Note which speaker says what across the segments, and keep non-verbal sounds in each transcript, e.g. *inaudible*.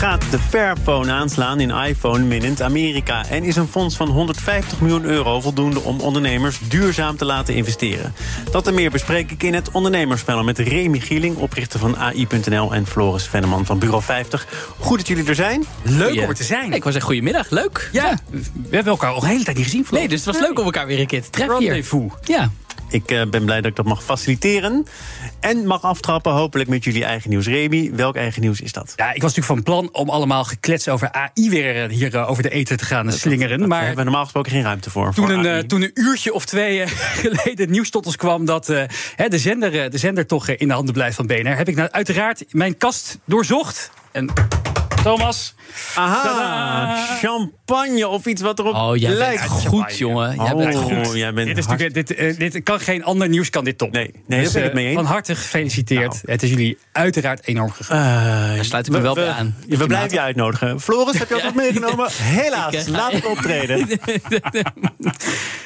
Speaker 1: Gaat de Fairphone aanslaan in iPhone minnend Amerika? En is een fonds van 150 miljoen euro voldoende om ondernemers duurzaam te laten investeren? Dat en meer bespreek ik in het ondernemerspanel met Remy Gieling, oprichter van AI.nl en Floris Venneman van Bureau 50. Goed dat jullie er zijn.
Speaker 2: Leuk om er te zijn.
Speaker 3: Ik was zeggen goedemiddag, leuk.
Speaker 2: Ja, we hebben elkaar al een hele tijd niet gezien. Floris.
Speaker 3: Nee, dus het was leuk om elkaar weer een keer te treffen hier.
Speaker 2: Rendezvous.
Speaker 3: Ja.
Speaker 1: Ik eh, ben blij dat ik dat mag faciliteren. En mag aftrappen, hopelijk met jullie eigen nieuws. Remy, welk eigen nieuws is dat?
Speaker 2: Ja, ik was natuurlijk van plan om allemaal geklets over AI weer eh, hier eh, over de eten te gaan slingeren.
Speaker 1: Daar
Speaker 2: maar
Speaker 1: hebben we normaal gesproken geen ruimte voor.
Speaker 2: toen
Speaker 1: voor
Speaker 2: een,
Speaker 1: AI.
Speaker 2: toen een uurtje of twee *laughs* geleden het nieuws tot ons kwam dat eh, hè, de, zender, de zender toch in de handen blijft van BNR, heb ik nou uiteraard mijn kast doorzocht. En Thomas,
Speaker 1: Aha,
Speaker 2: Tadaa!
Speaker 1: champagne of iets wat erop
Speaker 3: Oh, jij
Speaker 1: lijkt.
Speaker 3: bent goed, jongen. Jij bent
Speaker 1: Oh,
Speaker 3: goed.
Speaker 1: jij bent
Speaker 2: dit, is
Speaker 1: hard-
Speaker 2: natuurlijk, dit, eh, dit kan geen ander nieuws kan dit toppen.
Speaker 1: Nee, nee, daar ben ik
Speaker 2: eh,
Speaker 1: mee eens.
Speaker 2: Van harte gefeliciteerd.
Speaker 1: Nou.
Speaker 2: Het is jullie uiteraard enorm gegaan.
Speaker 1: Eh,
Speaker 3: Daar sluit ik me wel bij aan.
Speaker 1: We, we blijven je uitnodigen. Floris, heb je ook wat meegenomen? *laughs* Helaas,
Speaker 3: Ik,
Speaker 1: laat ik optreden. *laughs*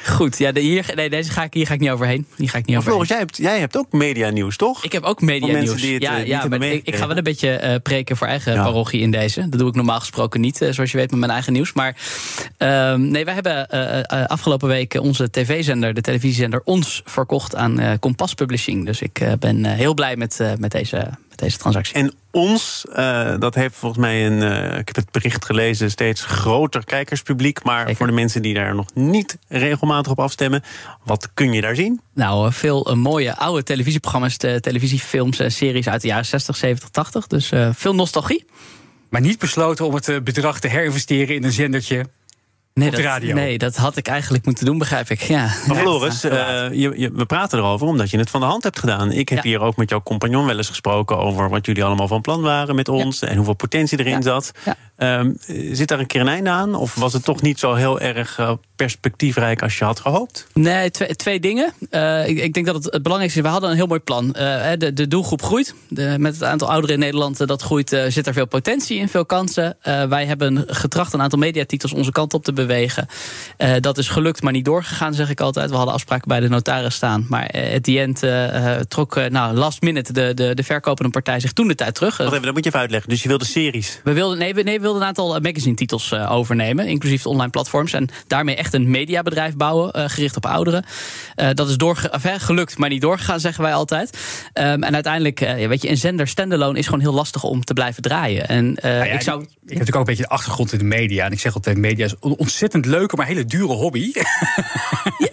Speaker 3: Goed, ja, de, hier, nee, deze ga ik, hier ga ik niet overheen. Hier ga ik niet
Speaker 1: Maar
Speaker 3: overheen.
Speaker 1: Floris, jij hebt, jij hebt ook media nieuws, toch?
Speaker 3: Ik heb ook media
Speaker 1: Voor mensen
Speaker 3: nieuws.
Speaker 1: die het,
Speaker 3: ja, ja, maar ik, ga wel een beetje preken voor eigen parochie in deze. Dat doe ik normaal gesproken niet, eh, zoals je weet, met mijn eigen nieuws. Maar ehm, nee, wij hebben eh, eh, afgelopen week onze tv-zender, de televisiezender, ons verkocht aan Kompas Publishing. Dus ik ben heel blij met, met, deze, met deze transactie.
Speaker 1: En ons, dat heeft volgens mij een, ik heb het bericht gelezen, steeds groter kijkerspubliek. Maar
Speaker 3: Zeker.
Speaker 1: voor de mensen die daar nog niet regelmatig op afstemmen, wat kun je daar zien?
Speaker 3: Nou, veel mooie oude televisieprogramma's, televisiefilms en series uit de jaren 60, 70, 80. Dus veel nostalgie.
Speaker 2: Maar niet besloten om het eh, bedrag te herinvesteren in een zendertje.
Speaker 3: Nee,
Speaker 2: Op de
Speaker 3: dat,
Speaker 2: radio.
Speaker 3: nee, dat had ik eigenlijk moeten doen, begrijp ik. Ja.
Speaker 1: Maar Floris, eh, je, je- we praten erover omdat je het van de hand hebt gedaan. Ik heb
Speaker 3: Ja.
Speaker 1: hier ook met jouw compagnon wel eens gesproken over wat jullie allemaal van plan waren met ons en hoeveel potentie erin
Speaker 3: Ja.
Speaker 1: zat.
Speaker 3: Ja.
Speaker 1: Ehm, zit daar een keer een einde aan? Of was het toch niet zo heel erg eh, perspectiefrijk als je had gehoopt?
Speaker 3: Nee, twee, twee dingen. Eh, ik, ik denk dat het, het belangrijkste is, we hadden een heel mooi plan. Eh, de, de doelgroep groeit. De, met het aantal ouderen in Nederland eh, dat groeit, zit er veel potentie in, veel kansen. Wij hebben getracht een aantal mediatitels onze kant op te bewegen. Dat is gelukt, maar niet doorgegaan, zeg ik altijd. We hadden afspraken bij de notaris staan. Maar at the end trok nou, last minute de, de, de verkopende partij zich toen de tijd terug.
Speaker 1: Wacht even, dat moet je even uitleggen. Dus je wilde series.
Speaker 3: We wilden, nee, we, nee, we wilden een aantal magazine-titels eh, overnemen, inclusief de online platforms. En daarmee echt een mediabedrijf bouwen, eh, gericht op ouderen. Eh, dat is hè, gelukt, maar niet doorgegaan, zeggen wij altijd. Ehm, en uiteindelijk, eh, weet je, een zender standalone is gewoon heel lastig om te blijven draaien. En
Speaker 2: Nou ja,
Speaker 3: ik zou.
Speaker 2: Ik heb natuurlijk ook een beetje de achtergrond in de media. En ik zeg altijd, media is een ontzettend leuke, maar hele dure hobby.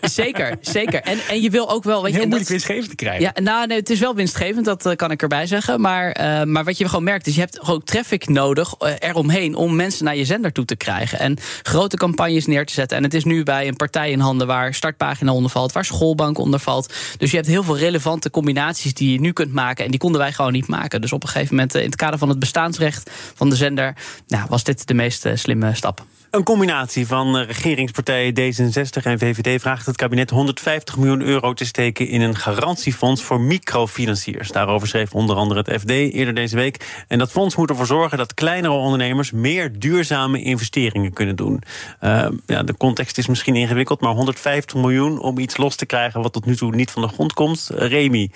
Speaker 3: Ja, zeker, zeker. En, en je wil ook wel. Weet je,
Speaker 2: Heel
Speaker 3: dat-
Speaker 2: moeilijk winstgevend te krijgen.
Speaker 3: Ja, nou, nee, het is wel winstgevend, dat eh, kan ik erbij zeggen. Maar, eh, maar wat je gewoon merkt, is je hebt gewoon traffic nodig eh, eromheen om mensen naar je zender toe te krijgen. En grote campagnes neer te zetten. En het is nu bij een partij in handen waar startpagina onder valt, waar schoolbank onder valt. Dus je hebt heel veel relevante combinaties die je nu kunt maken. En die konden wij gewoon niet maken. Dus op een gegeven moment, in het kader van het bestaansrecht van de zender, nou, was dit de meest slimme stap.
Speaker 1: Een combinatie van eh, regeringspartijen D66 en VVD vraagt het kabinet 150 miljoen euro te steken in een garantiefonds voor microfinanciers. Daarover schreef onder andere het FD eerder deze week. En dat fonds moet ervoor zorgen dat kleinere ondernemers meer duurzame investeringen kunnen doen. Eh, ja, de context is misschien ingewikkeld, maar 150 miljoen om iets los te krijgen wat tot nu toe niet van de grond komt. Eh, Remy,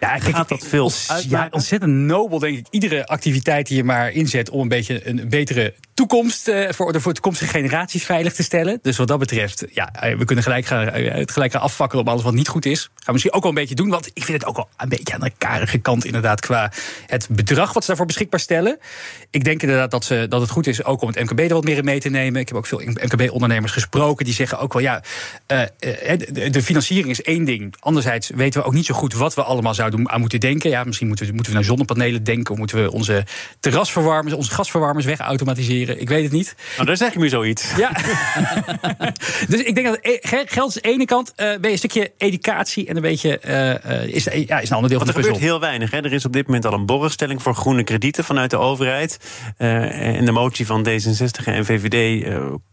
Speaker 2: Ja, kijk,
Speaker 1: gaat dat veel
Speaker 2: Ja, ontzettend nobel, denk ik. Iedere activiteit die je maar inzet om een beetje een betere toekomst eh, voor de toekomstige generaties veilig te stellen. Dus wat dat betreft, ja, eh, we kunnen gelijk gaan, eh, het gelijk gaan afvakkelen op alles wat niet goed is. Gaan we misschien ook wel een beetje doen, want ik vind het ook wel een beetje aan de karige kant inderdaad qua het bedrag wat ze daarvoor beschikbaar stellen. Ik denk inderdaad dat, ze, dat het goed is ook om het MKB er wat meer in mee te nemen. Ik heb ook veel MKB-ondernemers gesproken die zeggen ook wel ja, eh, eh, de, financiering is één ding. Anderzijds weten we ook niet zo goed wat we allemaal zouden aan moeten denken. Ja, misschien moeten we, moeten we naar zonnepanelen denken, of moeten we onze terrasverwarmers, onze gasverwarmers wegautomatiseren. Ik weet het niet.
Speaker 1: nou, daar zeg je me zoiets.
Speaker 2: Ja. *laughs* dus ik denk dat e- ge- geld is de ene kant, eh ben je een stukje educatie en een beetje eh, eh, is, ja, is een ander deel
Speaker 1: Want
Speaker 2: van
Speaker 1: er
Speaker 2: de
Speaker 1: gebeurt
Speaker 2: puzzel.
Speaker 1: heel weinig. Hè. Er is op dit moment al een borgstelling voor groene kredieten vanuit de overheid. Eh, en de motie van D66 en VVD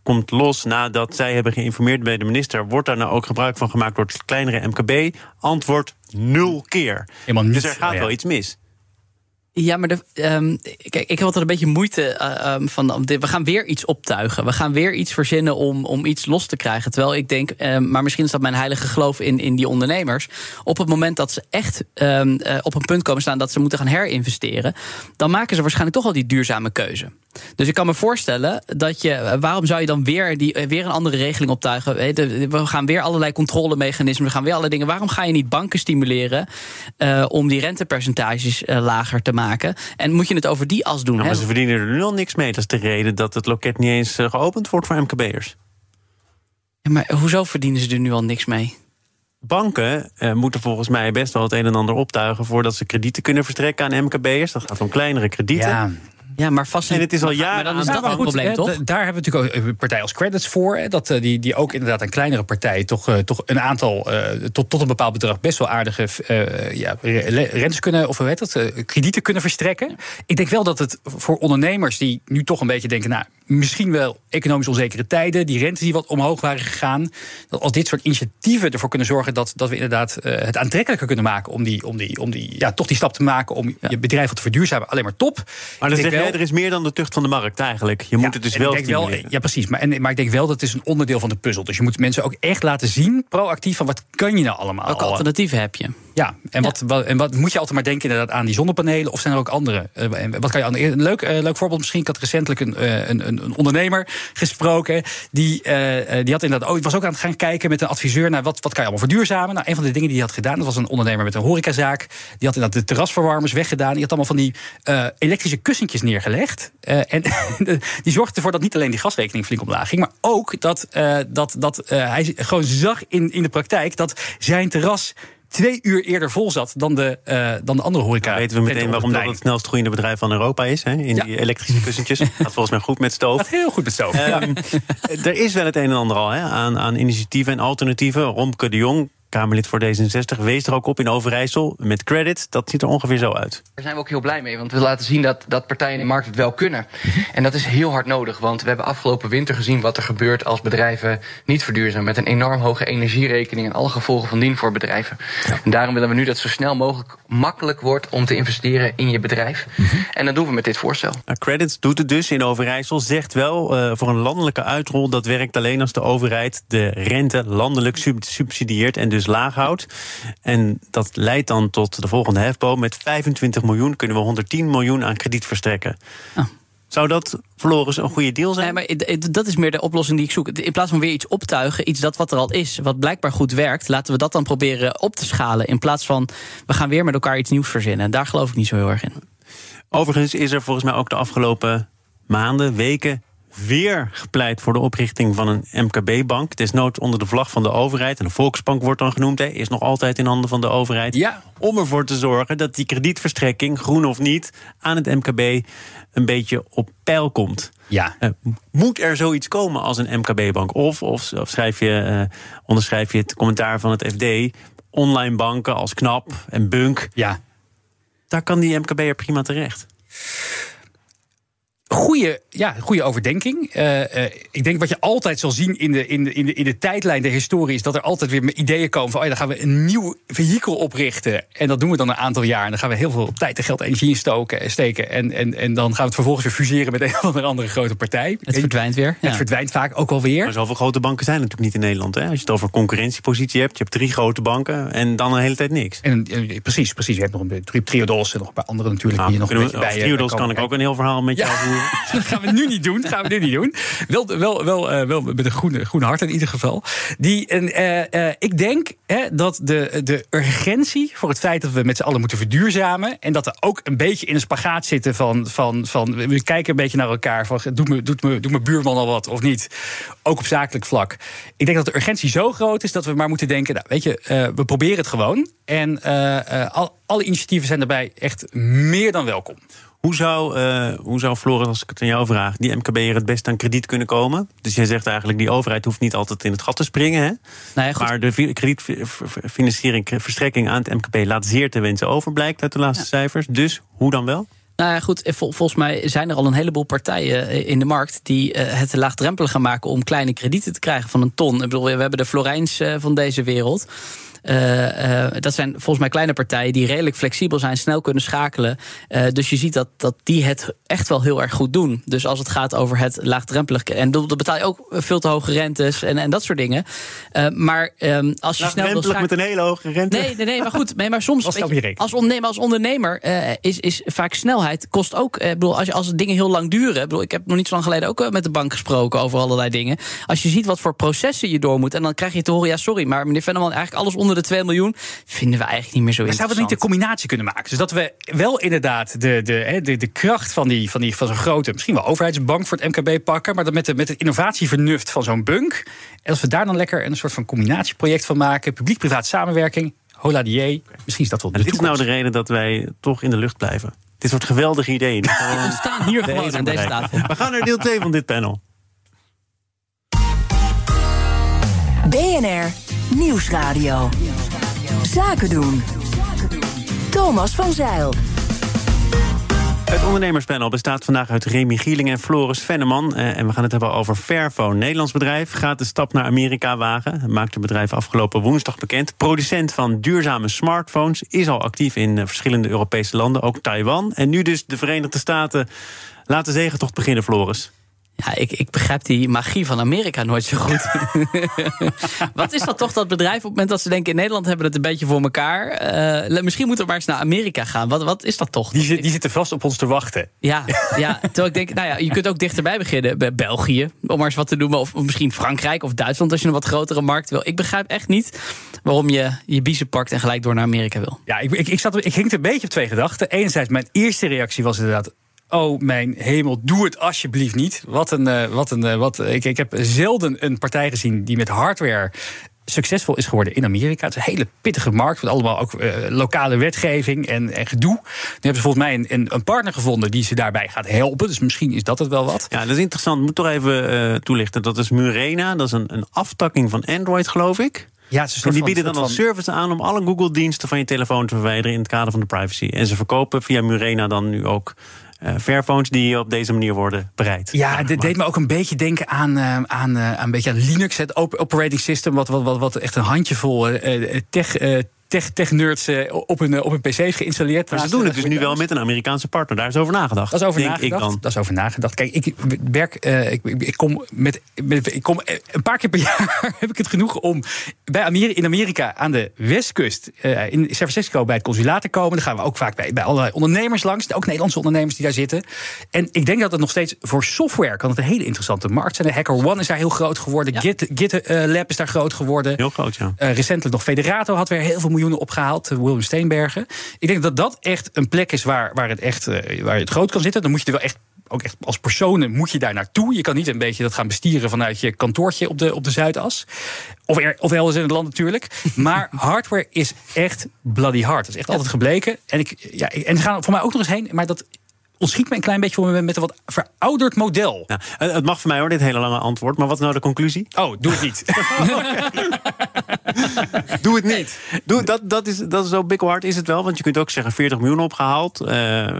Speaker 1: komt los nadat zij hebben geïnformeerd bij de minister. Wordt daar nou ook gebruik van gemaakt door het kleinere MKB? Antwoord nul keer.
Speaker 2: Helemaal
Speaker 1: Dus er gaat
Speaker 2: Oh
Speaker 1: wel iets mis.
Speaker 3: Ja, maar de, um, kijk, ik heb altijd een beetje moeite uh, um, van. We gaan weer iets optuigen. We gaan weer iets verzinnen om, om iets los te krijgen. Terwijl ik denk, um, maar misschien is dat mijn heilige geloof in, in die ondernemers. Op het moment dat ze echt uh, op een punt komen staan dat ze moeten gaan herinvesteren, dan maken ze waarschijnlijk toch al die duurzame keuze. Dus ik kan me voorstellen dat je. Waarom zou je dan weer, die, weer een andere regeling optuigen? We gaan weer allerlei controlemechanismen. We gaan weer alle dingen. Waarom ga je niet banken stimuleren uh, om die rentepercentages uh, lager te maken? En moet je het over die as doen?
Speaker 1: Nou,
Speaker 3: hè?
Speaker 1: maar ze verdienen er nu al niks mee. Dat is de reden dat het loket niet eens uh, geopend wordt voor MKB'ers.
Speaker 3: Ja, maar hoezo verdienen ze er nu al niks mee?
Speaker 1: Banken uh, moeten volgens mij best wel het een en ander optuigen voordat ze kredieten kunnen verstrekken aan MKB'ers. Dat gaat om kleinere kredieten.
Speaker 2: Ja.
Speaker 3: Ja, maar vast.
Speaker 1: En het is al jaren.
Speaker 3: Maar dan is dat een probleem,
Speaker 2: hè,
Speaker 3: toch?
Speaker 2: Daar hebben we natuurlijk ook een partij als credits voor. Hè, dat, eh, die, die ook inderdaad een kleinere partij toch, eh, toch een aantal, eh, tot, tot een bepaald bedrag, best wel aardige eh, ja, re- rentes kunnen, of hoe heet dat, eh, kredieten kunnen verstrekken. Ik denk wel dat het voor ondernemers die nu toch een beetje denken, nou, misschien wel economisch onzekere tijden, die rentes die wat omhoog waren gegaan, dat als dit soort initiatieven ervoor kunnen zorgen dat, dat we inderdaad eh, het aantrekkelijker kunnen maken om, die, om, die, om die, ja, toch die stap te maken om je bedrijf wat te verduurzamen, alleen maar top.
Speaker 1: Maar dan zeg jij, er is meer dan de tucht van de markt eigenlijk. Je moet het dus wel
Speaker 2: ik denk wel. Ja, precies. Maar, en, maar ik denk wel dat het is een onderdeel van de puzzel. Dus je moet mensen ook echt laten zien, proactief, van wat kan je nou allemaal?
Speaker 3: Welke alternatieven heb je?
Speaker 2: Ja, en, Wat, wat, en wat moet je altijd maar denken inderdaad aan die zonnepanelen? Of zijn er ook andere? Eh, en wat kan je aan, een leuk, eh, leuk voorbeeld misschien. Ik had recentelijk een, eh, een, een, ondernemer gesproken. Die, die had inderdaad, was ook aan het gaan kijken met een adviseur naar wat, wat kan je allemaal verduurzamen. Nou, een van de dingen die hij had gedaan, dat was een ondernemer met een horecazaak. Die had inderdaad de terrasverwarmers weggedaan. Die had allemaal van die elektrische kussentjes neergelegd. En *laughs* die zorgde ervoor dat niet alleen die gasrekening flink omlaag ging, maar ook dat, dat, dat hij gewoon zag in, in de praktijk dat zijn terras twee uur eerder vol zat dan de, eh, dan de andere horeca.
Speaker 1: weten we meteen waarom dat het snelst groeiende bedrijf van Europa is. Hè? In
Speaker 2: Ja.
Speaker 1: die elektrische kussentjes. *laughs* Gaat volgens mij goed met stoof.
Speaker 2: gaat heel goed met stof. ja.
Speaker 1: Ehm, er is wel het een en ander al hè, aan, aan initiatieven en alternatieven. Romke de Jong, Kamerlid voor D66, wees er ook op in Overijssel met credit. Dat ziet er ongeveer zo uit.
Speaker 4: Daar zijn we ook heel blij mee, want we laten zien dat, dat partijen in de markt het wel kunnen. *laughs* En dat is heel hard nodig, want we hebben afgelopen winter gezien wat er gebeurt als bedrijven niet verduurzamen. Met een enorm hoge energierekening en alle gevolgen van dien voor bedrijven. En daarom willen we nu dat het zo snel mogelijk makkelijk wordt om te investeren in je bedrijf. En dat doen we met dit voorstel.
Speaker 1: Nou, Credits doet het dus in Overijssel. Zegt wel eh, voor een landelijke uitrol dat werkt alleen als de overheid de rente landelijk sub- subsidieert en dus laag houdt. En dat leidt dan tot de volgende hefboom. Met 25 miljoen kunnen we 110 miljoen aan krediet verstrekken.
Speaker 3: Oh.
Speaker 1: Zou dat verloren een goede deal zijn?
Speaker 3: Nee, maar dat is meer de oplossing die ik zoek. In plaats van weer iets optuigen, iets dat wat er al is, wat blijkbaar goed werkt, laten we dat dan proberen op te schalen. In plaats van we gaan weer met elkaar iets nieuws verzinnen. Daar geloof ik niet zo heel erg in.
Speaker 1: Overigens is er volgens mij ook de afgelopen maanden, weken weer gepleit voor de oprichting van een MKB-bank. Desnoods onder de vlag van de overheid. En de Volksbank wordt dan genoemd, hè, is nog altijd in handen van de overheid.
Speaker 2: Ja.
Speaker 1: Om ervoor te zorgen dat die kredietverstrekking, groen of niet, aan het MKB een beetje op peil komt.
Speaker 2: Ja.
Speaker 1: Eh, moet er zoiets komen als een MKB-bank? Of, of, of schrijf je, eh, onderschrijf je het commentaar van het FD... online banken als KNAP en Bunk...
Speaker 2: ja.
Speaker 1: daar kan die MKB'er prima terecht.
Speaker 2: Goeie, ja, goede overdenking. Eh, eh, ik denk wat je altijd zal zien in de, in, de, in, de, in de tijdlijn der historie... is dat er altijd weer ideeën komen van... Oh ja, dan gaan we een nieuw vehikel oprichten. En dat doen we dan een aantal jaar. En dan gaan we heel veel tijd en geld en energie in stoken, steken. En, en, en dan gaan we het vervolgens weer fuseren met een of andere, andere grote partij.
Speaker 3: Het verdwijnt weer.
Speaker 2: Het
Speaker 3: Ja.
Speaker 2: verdwijnt vaak ook alweer.
Speaker 1: Maar zoveel grote banken zijn natuurlijk niet in Nederland. Hè? Als je het over concurrentiepositie hebt, je hebt drie grote banken en dan een hele tijd niks.
Speaker 2: En, en precies, precies. Je hebt nog een tri- Triodos en nog een paar andere natuurlijk.
Speaker 1: Nou,
Speaker 2: die je nog
Speaker 1: we-
Speaker 2: beetje bij
Speaker 1: Triodos kan ik ook een heel verhaal met jou
Speaker 2: Ja. *laughs* Dat gaan we nu niet doen. Gaan we nu niet doen. Wel, wel, wel, eh, wel met een groene, groene hart in ieder geval. Die, en, eh, eh, ik denk hè, dat de, de urgentie voor het feit dat we met z'n allen moeten verduurzamen. En dat we ook een beetje in een spagaat zitten van. van, van we kijken een beetje naar elkaar. Van, doet, me, doet, me, doet mijn buurman al wat of niet? Ook op zakelijk vlak. Ik denk dat de urgentie zo groot is dat we maar moeten denken. Nou, weet je, we proberen het gewoon. En al, alle initiatieven zijn daarbij echt meer dan welkom.
Speaker 1: Hoe zou, eh, hoe zou Floris, als ik het aan jou vraag, die MKB'er het best aan krediet kunnen komen? Dus jij zegt eigenlijk, die overheid hoeft niet altijd in het gat te springen. Hè?
Speaker 3: Nou ja, goed.
Speaker 1: Maar de fi- kredietfinanciering, verstrekking aan het MKB laat zeer te wensen over, blijkt uit de laatste cijfers. Dus hoe dan wel?
Speaker 3: Nou ja, goed. vol- volgens mij zijn er al een heleboel partijen eh, in de markt die eh, het laagdrempelig gaan maken om kleine kredieten te krijgen van een ton. Ik bedoel, we hebben de Florijns eh, van deze wereld. Dat zijn volgens mij kleine partijen die redelijk flexibel zijn, snel kunnen schakelen. dus je ziet dat, dat die het echt wel heel erg goed doen. Dus als het gaat over het laagdrempelig. En dan betaal je ook veel te hoge rentes en, en dat soort dingen. maar um, als je snel wil
Speaker 1: schakelen. met een hele hoge rente.
Speaker 3: Nee, nee, nee maar goed. Nee, maar soms. Je, als ondernemer, als ondernemer is, is vaak snelheid kost ook. bedoel, als, je, als dingen heel lang duren. Bedoel, ik heb nog niet zo lang geleden ook met de bank gesproken over allerlei dingen. Als je ziet wat voor processen je door moet. En dan krijg je te horen, ja, sorry, maar meneer Venneman, eigenlijk alles onder de 2 miljoen vinden we eigenlijk niet meer zo interessant.
Speaker 2: Zouden we niet de combinatie kunnen maken? Dus dat we wel inderdaad de, de, de, de kracht van, die, van, die, van zo'n grote, misschien wel overheidsbank voor het MKB pakken, maar dat met, de, met het innovatievernuft van zo'n bunk. En als we daar dan lekker een soort van combinatieproject van maken, publiek-privaat samenwerking, hola die, misschien is dat wel de
Speaker 1: en Dit is nou de reden dat wij toch in de lucht blijven. Dit soort geweldige ideeën. *laughs*
Speaker 3: We staan hier gewoon aan deze tafel.
Speaker 1: We gaan naar deel 2 van dit panel.
Speaker 5: BNR Nieuwsradio. Zaken doen. Thomas van Zeil.
Speaker 1: Het ondernemerspanel bestaat vandaag uit Remy Gieling en Floris Venneman. Eh, en we gaan het hebben over Fairphone. Nederlands bedrijf gaat de stap naar Amerika wagen. Dat maakte het bedrijf afgelopen woensdag bekend. Producent van duurzame smartphones is al actief in eh, verschillende Europese landen, ook Taiwan. En nu dus de Verenigde Staten. Laten zegen toch beginnen, Floris.
Speaker 3: Ja, ik, ik begrijp die magie van Amerika nooit zo goed. *laughs* Wat is dat toch, dat bedrijf, op het moment dat ze denken... in Nederland hebben we het een beetje voor elkaar... Uh, misschien moeten we maar eens naar Amerika gaan. Wat, wat is dat toch?
Speaker 2: Die, die zitten vast op ons te wachten.
Speaker 3: Ja, ja, terwijl ik denk, nou ja, je kunt ook dichterbij beginnen. Bij België, om maar eens wat te noemen. Of misschien Frankrijk of Duitsland, als je een wat grotere markt wil. Ik begrijp echt niet waarom je je biezen pakt... en gelijk door naar Amerika wil.
Speaker 2: Ja, ik, ik, ik, zat, ik ging een beetje op twee gedachten. Enerzijds, mijn eerste reactie was inderdaad Oh mijn hemel, doe het alsjeblieft niet. Wat een. Uh, wat een uh, wat, ik, ik heb zelden een partij gezien die met hardware succesvol is geworden in Amerika. Het is een hele pittige markt met allemaal ook uh, lokale wetgeving en, en gedoe. Nu hebben ze volgens mij een, een, een, partner gevonden die ze daarbij gaat helpen. Dus misschien is dat het wel wat.
Speaker 1: Ja, dat is interessant. Ik moet toch even uh, toelichten. Dat is Murena. Dat is een, een aftakking van Android, geloof ik. Ja, en die bieden dan als service aan om alle Google-diensten van je telefoon te verwijderen in het kader van de privacy. En ze verkopen via Murena dan nu ook uh, Fairphones die op deze manier worden bereid.
Speaker 2: Ja, dit deed me ook een beetje denken aan, uh, aan, uh, aan een beetje aan Linux, het operating system, wat, wat, wat, wat echt een handjevol tech tech-nerds eh, op, hun, op hun pc geïnstalleerd.
Speaker 1: Maar ze doen het dus nu wel met een Amerikaanse partner. Daar is over nagedacht.
Speaker 2: Dat is over nagedacht. Dat is over nagedacht. Kijk, ik werk, uh, ik, ik, kom met, ik kom een paar keer per *laughs* jaar heb ik het genoeg om bij Amerika, in Amerika aan de westkust uh, in San Francisco bij het consulaat te komen. Dan gaan we ook vaak bij, bij allerlei ondernemers langs, ook Nederlandse ondernemers die daar zitten. En ik denk dat het nog steeds voor software kan het een hele interessante markt zijn. De Hacker One is daar heel groot geworden. Ja. Git, GitLab is daar groot geworden.
Speaker 1: Heel groot, ja.
Speaker 2: recentelijk nog Federato had weer heel veel miljoenen opgehaald, eh, William Steenbergen. Ik denk dat dat echt een plek is waar, waar, het, echt, uh, waar het groot kan zitten. Dan moet je er wel echt ook echt als personen moet je daar naartoe. Je kan niet een beetje dat gaan bestieren vanuit je kantoortje op de, op de Zuidas. Of, er, of elders in het land natuurlijk. *laughs* Maar hardware is echt bloody hard. Dat is echt altijd gebleken. En, ik, ja, en ze gaan voor mij ook nog eens heen. Maar dat ontschiet me een klein beetje voor me met een wat verouderd model. Ja,
Speaker 1: het mag voor mij hoor, dit hele lange antwoord. Maar wat is nou de conclusie?
Speaker 2: Oh, doe het niet. *laughs* *laughs* *laughs*
Speaker 1: doe het niet. Doe, dat, dat, is, dat is zo bikkelhard is het wel. Want je kunt ook zeggen 40 miljoen opgehaald. Uh,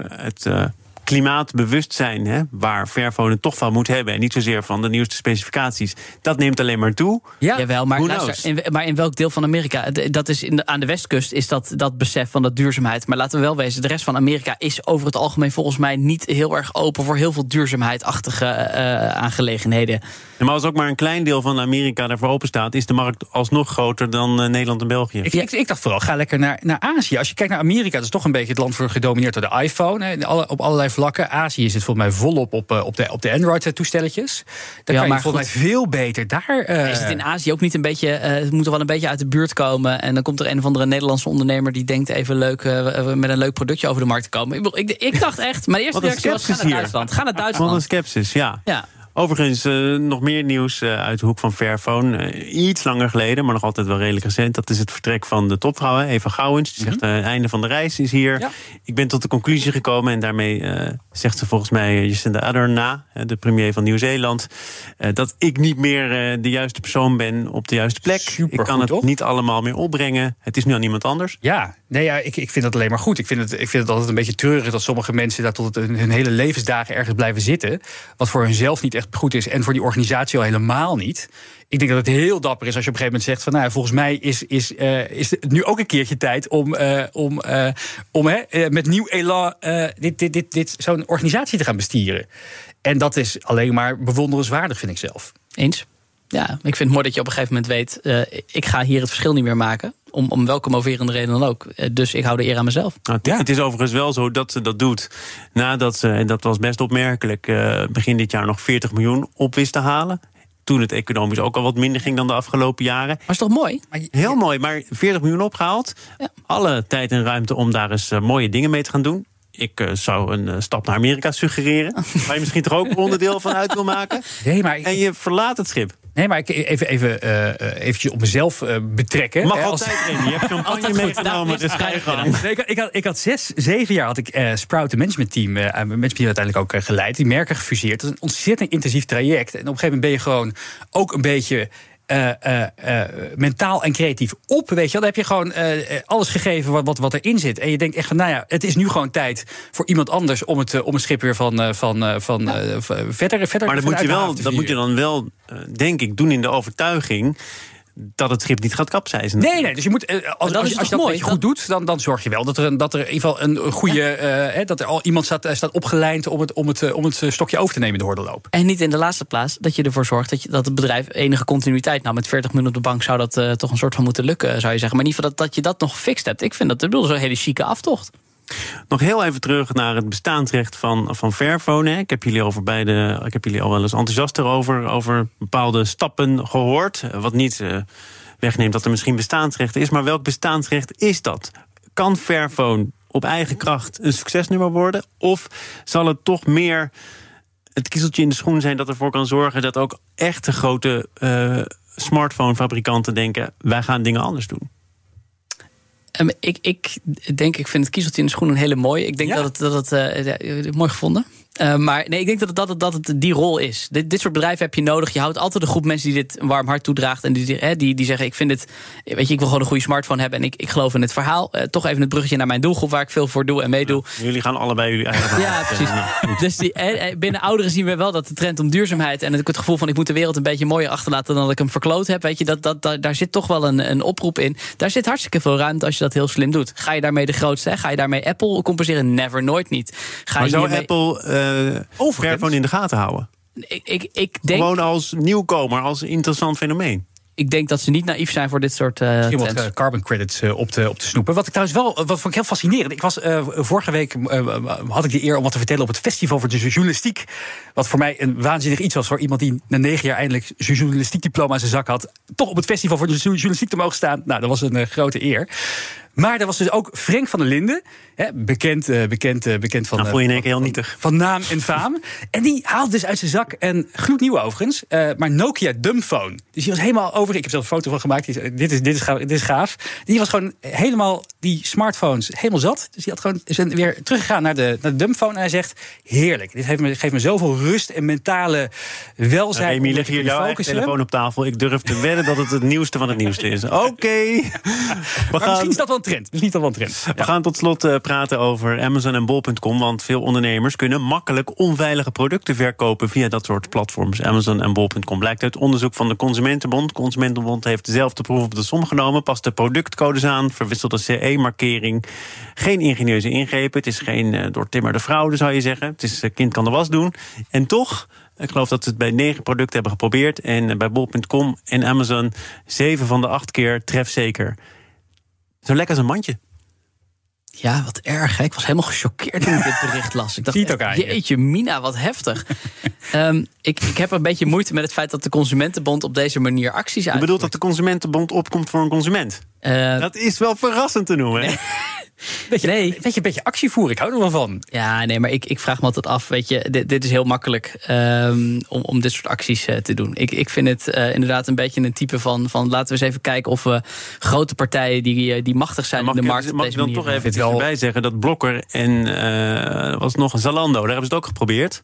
Speaker 1: het... Uh, klimaatbewustzijn, hè, waar Fairphone het toch van moet hebben... en niet zozeer van de nieuwste specificaties, dat neemt alleen maar toe.
Speaker 3: Ja, Jawel, maar, luister, in, maar in welk deel van Amerika? Dat is in de, aan de westkust is dat, dat besef van dat duurzaamheid. Maar laten we wel wezen, de rest van Amerika is over het algemeen... volgens mij niet heel erg open voor heel veel duurzaamheidachtige uh, aangelegenheden.
Speaker 1: Maar als ook maar een klein deel van Amerika daarvoor open staat... is de markt alsnog groter dan uh, Nederland en België.
Speaker 2: Ik, ik, ik, dacht vooral, ga lekker naar, naar Azië. Als je kijkt naar Amerika, dat is toch een beetje het land voor gedomineerd door de iPhone. Hè, op allerlei vlakken. Azië zit volgens mij volop op, eh, op de, op de Android-toestelletjes. Dan ja, kan je volgens mij veel beter daar...
Speaker 3: Uh... Is het in Azië ook niet een beetje... Uh, het moet er wel een beetje uit de buurt komen... en dan komt er een of andere Nederlandse ondernemer... die denkt even leuk, uh, met een leuk productje over de markt te komen. Ik, ik, ik dacht echt... Mijn eerste reactie was, ga naar Duitsland. Ga naar Duitsland.
Speaker 1: Wat een skepsis, ja. ja. Overigens, uh, nog meer nieuws uh, uit de hoek van Fairphone. Uh, iets langer geleden, maar nog altijd wel redelijk recent. Dat is het vertrek van de topvrouw, Eva Gouwens. Die zegt, het einde van de reis is hier. Ja. Ik ben tot de conclusie gekomen. En daarmee zegt ze volgens mij Jacinda Ardern na, de premier van Nieuw-Zeeland... dat ik niet meer de juiste persoon ben op de juiste plek. ik kan het niet allemaal meer opbrengen. Het is nu aan iemand anders.
Speaker 2: Ja, nee, ja ik, ik vind dat alleen maar goed. Ik vind, het, ik vind het altijd een beetje treurig... dat sommige mensen daar tot hun hele levensdagen ergens blijven zitten... wat voor hunzelf niet echt goed is. En voor die organisatie al helemaal niet. Ik denk dat het heel dapper is als je op een gegeven moment zegt van nou, volgens mij is, is, uh, is het nu ook een keertje tijd om, uh, om, uh, om hè, met nieuw elan dit, dit, dit, dit, zo'n organisatie te gaan bestieren. En dat is alleen maar bewonderenswaardig, vind ik zelf.
Speaker 3: Eens. Ja, ik vind het mooi dat je op een gegeven moment weet... Uh, ik ga hier het verschil niet meer maken. Om, om welke moverende reden dan ook. Uh, dus ik hou de eer aan mezelf.
Speaker 1: Nou, ja. Het is overigens wel zo dat ze dat doet. Nadat ze, en dat was best opmerkelijk... Uh, begin dit jaar nog 40 miljoen op wist te halen toen het economisch ook al wat minder ging dan de afgelopen jaren.
Speaker 3: Maar is toch mooi?
Speaker 1: Heel mooi, maar 40 miljoen opgehaald. Ja. Alle tijd en ruimte om daar eens uh, mooie dingen mee te gaan doen. Ik uh, zou een uh, stap naar Amerika suggereren. *laughs* waar je misschien toch ook onderdeel van uit wil maken.
Speaker 2: Nee, maar
Speaker 1: en je verlaat het schip.
Speaker 2: Nee, maar ik even, even uh, eventjes op mezelf uh, betrekken.
Speaker 1: Mag altijd, als... Je hebt *laughs* champagne meegenomen, dus ga je gang.
Speaker 2: Nee, ik, ik, had, ik had zes, zeven jaar had ik uh, Sprout, een managementteam, uh, managementteam uiteindelijk ook geleid. Die merken gefuseerd. Dat is een ontzettend intensief traject. En op een gegeven moment ben je gewoon ook een beetje uh, uh, uh, mentaal en creatief op. Weet je. Dan heb je gewoon alles gegeven wat, wat, wat erin zit. En je denkt echt van, nou ja, het is nu gewoon tijd voor iemand anders om het, om een schip weer van, van, van verder, verder
Speaker 1: Maar dat, moet je, wel, dat moet je dan wel, denk ik, doen in de overtuiging dat het schip niet gaat kapseizen.
Speaker 2: Nee, nee. Dus je moet, als, als, als, als je dat mooi, goed doet, dan, dan zorg je wel dat er, een, dat er in ieder geval een goede. Uh, dat er al iemand staat, staat opgelijnd om het, om, het, om het stokje over te nemen in de hordenloop.
Speaker 3: En niet in de laatste plaats dat je ervoor zorgt dat, je, dat het bedrijf enige continuïteit. Nou, met 40 minuten op de bank zou dat uh, toch een soort van moeten lukken, zou je zeggen. Maar in ieder geval dat, dat je dat nog gefixt hebt. Ik vind dat bedoel, zo'n hele chique aftocht.
Speaker 1: Nog heel even terug naar het bestaansrecht van, van Fairphone. Ik heb jullie over beide, ik heb jullie al wel eens enthousiast erover, over bepaalde stappen gehoord. Wat niet uh, wegneemt dat er misschien bestaansrecht is, maar welk bestaansrecht is dat? Kan Fairphone op eigen kracht een succesnummer worden? Of zal het toch meer het kiezeltje in de schoen zijn dat ervoor kan zorgen dat ook echte grote uh, smartphone-fabrikanten denken: wij gaan dingen anders doen?
Speaker 3: Um, ik, ik denk, ik vind het kiezeltje in de schoen een hele mooie. Ik denk ja. dat het, dat het uh, mooi gevonden. Uh, maar nee, ik denk dat het, dat, het, dat het die rol is. Dit, dit soort bedrijven heb je nodig. Je houdt altijd een groep mensen die dit een warm hart toedraagt. En die, hè, die, die zeggen: Ik vind het. Weet je, ik wil gewoon een goede smartphone hebben. En ik, ik geloof in het verhaal. Uh, toch even het bruggetje naar mijn doelgroep, waar ik veel voor doe en meedoe.
Speaker 1: Ja, jullie gaan allebei jullie eigen
Speaker 3: Ja, precies. *laughs* dus die, eh, binnen ouderen zien we wel dat de trend om duurzaamheid. En het gevoel van ik moet de wereld een beetje mooier achterlaten dan dat ik hem verkloot heb. Weet je, dat, dat, dat, daar zit toch wel een, een oproep in. Daar zit hartstikke veel ruimte als je dat heel slim doet. Ga je daarmee de grootste? Hè? Ga je daarmee Apple compenseren? Never, nooit niet. Ga
Speaker 1: maar
Speaker 3: je
Speaker 1: zou hiermee... Apple uh, over Fairphone in de gaten houden?
Speaker 3: Ik, ik, ik denk...
Speaker 1: Gewoon als nieuwkomer, als interessant fenomeen
Speaker 3: ik denk dat ze niet naïef zijn voor dit soort uh,
Speaker 2: Misschien wat uh, carbon credits uh, op, te, op te snoepen. Wat ik trouwens wel, wat vond ik heel fascinerend. Ik was vorige week had ik de eer om wat te vertellen op het festival voor de journalistiek. Wat voor mij een waanzinnig iets was voor iemand die na negen jaar eindelijk zijn journalistiek diploma in zijn zak had. Toch op het festival voor de journalistiek te mogen staan. Nou, dat was een grote eer. Maar er was dus ook Frank van der Linden, hè, bekend, uh, bekend, uh, bekend van.
Speaker 1: Nou, voel je in één keer heel nietig.
Speaker 2: Van naam en faam. en die haalde dus uit zijn zak een gloednieuw overigens, maar Nokia Dumbphone. Dus die was helemaal over. Ik heb zelf een foto van gemaakt. Die, dit, is, dit, is gaaf, dit is gaaf. Die was gewoon helemaal die smartphones helemaal zat. Dus die had gewoon zijn weer teruggegaan naar de, naar de Dumbphone. En hij zegt: Heerlijk. Dit heeft me, geeft me zoveel rust en mentale welzijn.
Speaker 1: Amy, leg hier jouw telefoon op tafel. Ik durf te wedden dat het het *laughs* nieuwste van het nieuwste is. Oké. *laughs* Okay.
Speaker 2: Misschien is dat wel een trend. Dus niet al een trend.
Speaker 1: We gaan tot slot uh, praten over Amazon en Bol.com. Want veel ondernemers kunnen makkelijk onveilige producten verkopen via dat soort platforms. Amazon en Bol.com blijkt uit onderzoek van de Consumentenbond. Consumentenbond heeft dezelfde proef op de som genomen. Past de productcodes aan, verwisselt de CE-markering. Geen ingenieuze ingrepen. Het is geen uh, doortimmerde fraude, zou je zeggen. Het is uh, kind kan de was doen. En toch. Ik geloof dat ze het bij negen producten hebben geprobeerd. En bij Bol.com en Amazon zeven van de acht keer trefzeker. Zo lekker als een mandje.
Speaker 3: Ja, wat erg. Hè? Ik was helemaal gechoqueerd toen ik dit bericht las. Ik dacht,
Speaker 2: Ziet ook
Speaker 3: jeetje, Mina, wat heftig. um, ik, ik heb een beetje moeite met het feit dat de Consumentenbond op deze manier acties uitvoert.
Speaker 1: Je bedoelt dat de Consumentenbond opkomt voor een consument? Uh, dat is wel verrassend te noemen. *laughs*
Speaker 3: Nee.
Speaker 2: Beetje, nee. Weet je, een beetje actie voeren. Ik hou er wel van.
Speaker 3: Ja, nee, maar ik, ik vraag me altijd af. Weet je, dit, dit is heel makkelijk um, om, om dit soort acties uh, te doen. Ik, ik vind het uh, inderdaad een beetje een type van, van. Laten we eens even kijken of we grote partijen die, die machtig zijn
Speaker 1: mag
Speaker 3: in de markt.
Speaker 1: Ik, mag ik dan toch even wel... bij zeggen dat Blokker en uh, was nog een Zalando, daar hebben ze het ook geprobeerd.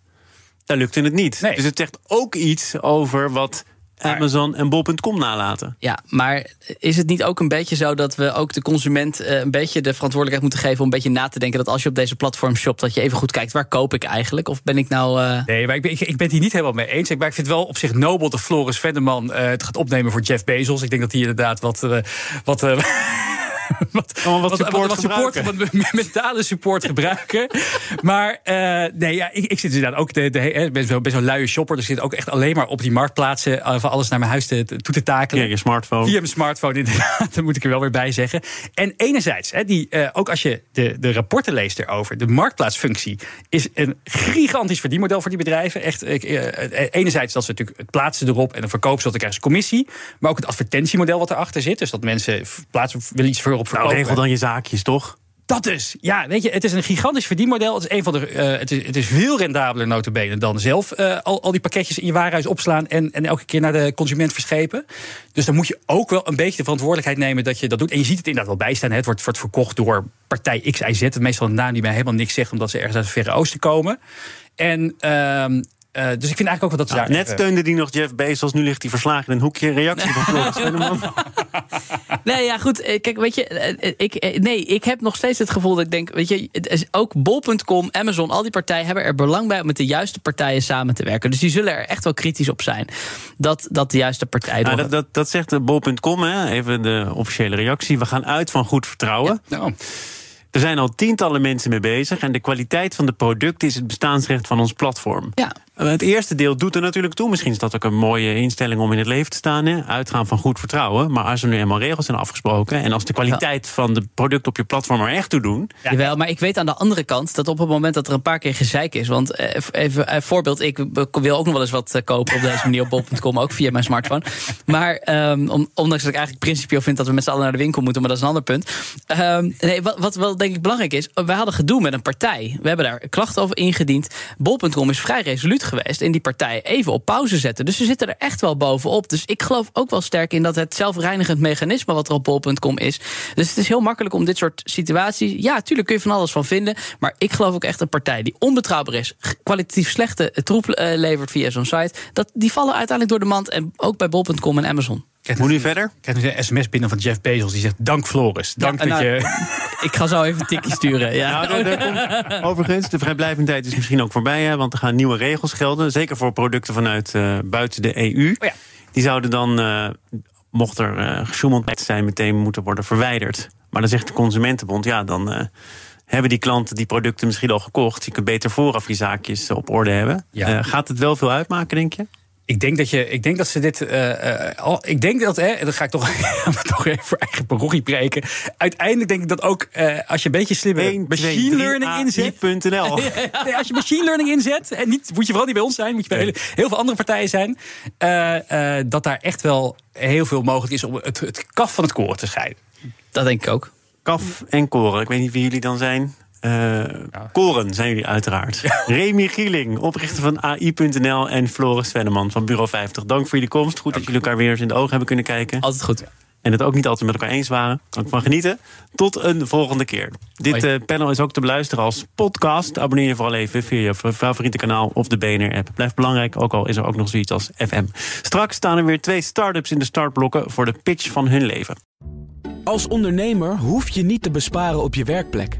Speaker 1: Daar lukte het niet.
Speaker 2: Nee.
Speaker 1: Dus het zegt ook iets over wat Amazon en bol.com nalaten.
Speaker 3: Ja, maar is het niet ook een beetje zo dat we ook de consument uh, een beetje de verantwoordelijkheid moeten geven om een beetje na te denken dat als je op deze platform shopt, dat je even goed kijkt waar koop ik eigenlijk? Of ben ik nou. Uh...
Speaker 2: Nee, maar ik ben, ik, ik ben het hier niet helemaal mee eens. Maar ik vind het wel op zich nobel dat Floris Venderman uh, het gaat opnemen voor Jeff Bezos. Ik denk dat hij inderdaad wat. wat *laughs* *laughs* wat, wat, support, wat, support wat mentale support *laughs* gebruiken. maar uh, nee, ja, ik, ik zit inderdaad ook. De, de, ik ben best wel luie shopper. Dus ik zit ook echt alleen maar op die marktplaatsen. Uh, van alles naar mijn huis te, toe te takelen.
Speaker 1: Via je smartphone.
Speaker 2: Via mijn smartphone, inderdaad. *laughs* Dat moet ik er wel weer bij zeggen. En enerzijds, hè, die, uh, ook als je de, de rapporten leest erover. De marktplaatsfunctie is een gigantisch verdienmodel voor die bedrijven. Echt, enerzijds dat ze natuurlijk het plaatsen erop en dan verkopen ze dat, dan krijgen ze commissie. Maar ook het advertentiemodel wat erachter zit. Dus dat mensen plaatsen willen iets voor op
Speaker 1: verkopen. Nou, regel dan je zaakjes, toch?
Speaker 2: Dat dus. Ja, weet je, het is een gigantisch verdienmodel. Het is, een van de, uh, het is, het is veel rendabeler notabene dan zelf uh, al, al die pakketjes in je warenhuis opslaan en, en elke keer naar de consument verschepen. Dus dan moet je ook wel een beetje de verantwoordelijkheid nemen dat je dat doet. En je ziet het inderdaad wel bijstaan. Het wordt, wordt verkocht door partij X, Y, Z. Meestal een naam die mij helemaal niks zegt, omdat ze ergens uit het Verre Oosten komen. En uh, uh, dus ik vind eigenlijk ook wel dat ze
Speaker 1: nou,
Speaker 2: daar...
Speaker 1: Net steunde die nog Jeff Bezos, nu ligt hij verslagen in een hoekje. Reactie van Floris *laughs*
Speaker 3: Nee, ja, goed. Eh, kijk, weet je, eh, ik, nee, ik heb nog steeds het gevoel dat ik denk, weet je, ook bol.com, Amazon, al die partijen hebben er belang bij om met de juiste partijen samen te werken. Dus die zullen er echt wel kritisch op zijn. Dat, dat de juiste partij.
Speaker 1: Nou, dat, dat, dat zegt bol.com, even de officiële reactie. We gaan uit van goed vertrouwen. Ja. Nou. Er zijn al tientallen mensen mee bezig en de kwaliteit van de producten is het bestaansrecht van ons platform.
Speaker 3: Ja.
Speaker 1: Het eerste deel doet er natuurlijk toe. Misschien is dat ook een mooie instelling om in het leven te staan. Hè? Uitgaan van goed vertrouwen. Maar als er nu eenmaal regels zijn afgesproken. en als de kwaliteit van de producten op je platform er echt toe doen.
Speaker 3: Ja. Jawel, maar ik weet aan de andere kant dat op het moment dat er een paar keer gezeik is. Want eh, even een voorbeeld, ik wil ook nog wel eens wat eh, kopen op deze manier op bol.com. ook via mijn smartphone. Maar um, ondanks dat ik eigenlijk principieel vind dat we met z'n allen naar de winkel moeten. maar dat is een ander punt. Um, nee, wat, wat wel denk ik belangrijk is. we hadden gedoe met een partij. We hebben daar klachten over ingediend. Bol.com is vrij resoluut geweest in die partij even op pauze zetten. Dus ze zitten er echt wel bovenop. Dus ik geloof ook wel sterk in dat het zelfreinigend mechanisme wat er op bol.com is. Dus het is heel makkelijk om dit soort situaties. Ja, tuurlijk kun je van alles van vinden. Maar ik geloof ook echt een partij die onbetrouwbaar is, kwalitatief slechte troep uh, levert via zo'n site. Dat, die vallen uiteindelijk door de mand. En ook bij bol.com en Amazon.
Speaker 1: Moet nu verder? Ik
Speaker 2: krijg nu een sms binnen van Jeff Bezos. Die zegt, dank Floris. Dank dat nou, je...
Speaker 3: Ik ga zo even een tikje sturen. Ja. Nou,
Speaker 1: komt, *laughs* overigens, de vrijblijvendheid is misschien ook voorbij. Hè, want er gaan nieuwe regels gelden. Zeker voor producten vanuit uh, buiten de EU. Oh ja. Die zouden dan, uh, mocht er uh, gesjoemeld zijn... meteen moeten worden verwijderd. Maar dan zegt de Consumentenbond... ja, dan hebben die klanten die producten misschien al gekocht. Je kunt beter vooraf je zaakjes op orde hebben. Ja. gaat het wel veel uitmaken, denk je?
Speaker 2: Ik denk dat, je, ik denk dat ze dit. Uh, uh, ik denk dat, hè, dan ga ik toch, *laughs* toch even voor eigen parochie preken. Uiteindelijk denk ik dat ook uh, als je een beetje slimme machine learning inzet. *laughs* nee, als je machine learning inzet, en niet, moet je vooral niet bij ons zijn, moet je bij heel, heel veel andere partijen zijn. dat daar echt wel heel veel mogelijk is om het, het kaf van het koren te scheiden.
Speaker 3: Dat denk ik ook.
Speaker 1: Kaf en koren. Ik weet niet wie jullie dan zijn. Uh, Koren zijn jullie uiteraard. Remy Gieling, oprichter van AI.nl en Floris Venneman van Bureau 50. Dank voor jullie komst. Goed dat jullie elkaar weer eens in de ogen hebben kunnen kijken.
Speaker 3: Altijd goed.
Speaker 1: En het ook niet altijd met elkaar eens waren. Kan ik van genieten. Tot een volgende keer. Dit uh, panel is ook te beluisteren als podcast. Abonneer je vooral even via je favoriete kanaal of de BNR-app. Blijft belangrijk, ook al is er ook nog zoiets als FM. Straks staan er weer twee start-ups in de startblokken... voor de pitch van hun leven.
Speaker 6: Als ondernemer hoef je niet te besparen op je werkplek.